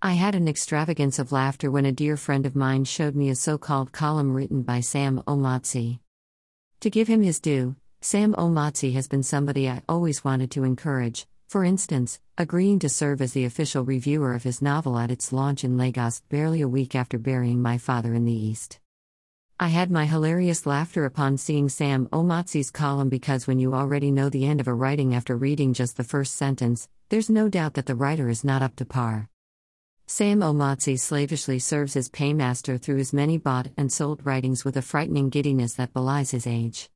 I had an extravagance of laughter when a dear friend of mine showed me a so called column written by Sam Omatseye. To give him his due, Sam Omatseye has been somebody I always wanted to encourage, for instance, agreeing to serve as the official reviewer of his novel at its launch in Lagos barely a week after burying my father in the East. I had my hilarious laughter upon seeing Sam Omatseye's column because when you already know the end of a writing after reading just the first sentence, there's no doubt that the writer is not up to par. Sam Omatseye slavishly serves as paymaster through his many bought and sold writings with a frightening giddiness that belies his age.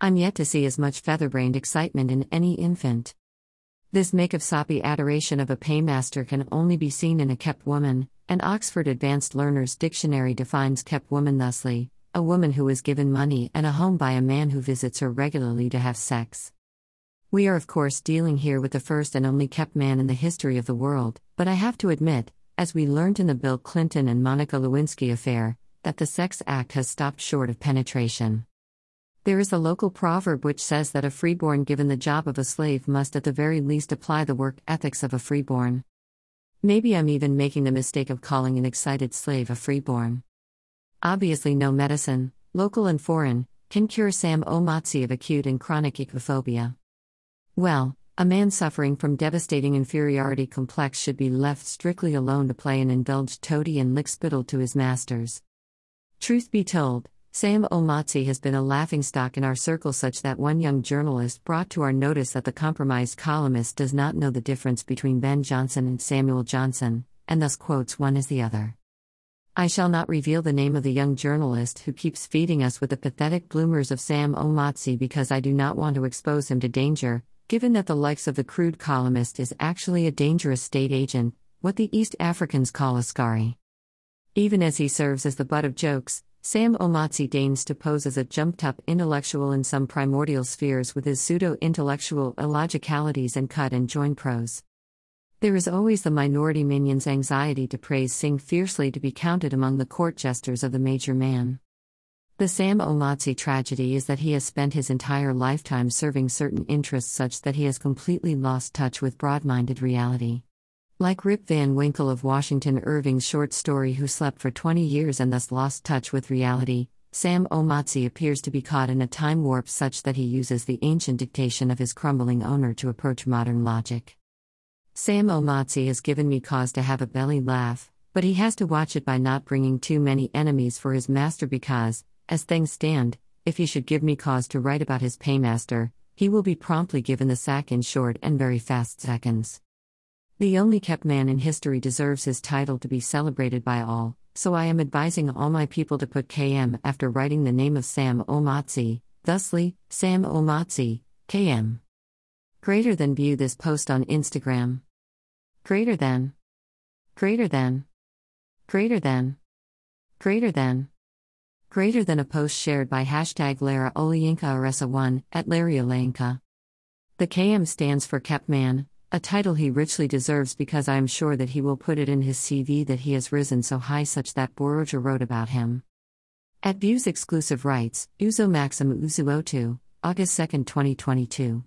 I'm yet to see as much featherbrained excitement in any infant. This make of soppy adoration of a paymaster can only be seen in a kept woman, and Oxford Advanced Learner's Dictionary defines kept woman thusly a woman who is given money and a home by a man who visits her regularly to have sex. We are, of course, dealing here with the first and only kept man in the history of the world, but I have to admit, as we learned in the Bill Clinton and Monica Lewinsky affair, that the Sex Act has stopped short of penetration. There is a local proverb which says that a freeborn given the job of a slave must at the very least apply the work ethics of a freeborn. Maybe I'm even making the mistake of calling an excited slave a freeborn. Obviously, no medicine, local and foreign, can cure Sam Omatseye of acute and chronic Igbophobia. Well, a man suffering from devastating inferiority complex should be left strictly alone to play an indulged toady and lick spittle to his masters. Truth be told, Sam Omatseye has been a laughingstock in our circle such that one young journalist brought to our notice that the compromised columnist does not know the difference between Ben Jonson and Samuel Johnson, and thus quotes one as the other. I shall not reveal the name of the young journalist who keeps feeding us with the pathetic bloomers of Sam Omatseye because I do not want to expose him to danger, given that the likes of the crude columnist is actually a dangerous state agent, what the East Africans call askari. Even as he serves as the butt of jokes, Sam Omatseye deigns to pose as a jumped up intellectual in some primordial spheres with his pseudo intellectual illogicalities and cut and join prose. There is always the minority minion's anxiety to praise sing fiercely to be counted among the court jesters of the major man. The Sam Omatseye tragedy is that he has spent his entire lifetime serving certain interests such that he has completely lost touch with broad minded reality. Like Rip Van Winkle of Washington Irving's short story Who Slept for 20 Years and Thus Lost Touch with Reality, Sam Omatseye appears to be caught in a time warp such that he uses the ancient dictation of his crumbling owner to approach modern logic. Sam Omatseye has given me cause to have a belly laugh, but he has to watch it by not bringing too many enemies for his master because, as things stand, if he should give me cause to write about his paymaster, he will be promptly given the sack in short and very fast seconds. The only kept man in history deserves his title to be celebrated by all, so I am advising all my people to put KM after writing the name of Sam Omatseye, thusly, Sam Omatseye, KM. Greater than view this post on Instagram. Greater than. Greater than. Greater than. Greater than greater than a post shared by hashtag Lara Olayinka Aresa1 at Larry Olayinka. The KM stands for Kept Man, a title he richly deserves because I am sure that he will put it in his CV that he has risen so high such that Boroja wrote about him. At Views Exclusive Rights, Uzor Maxim Uzoatu, August 2, 2022.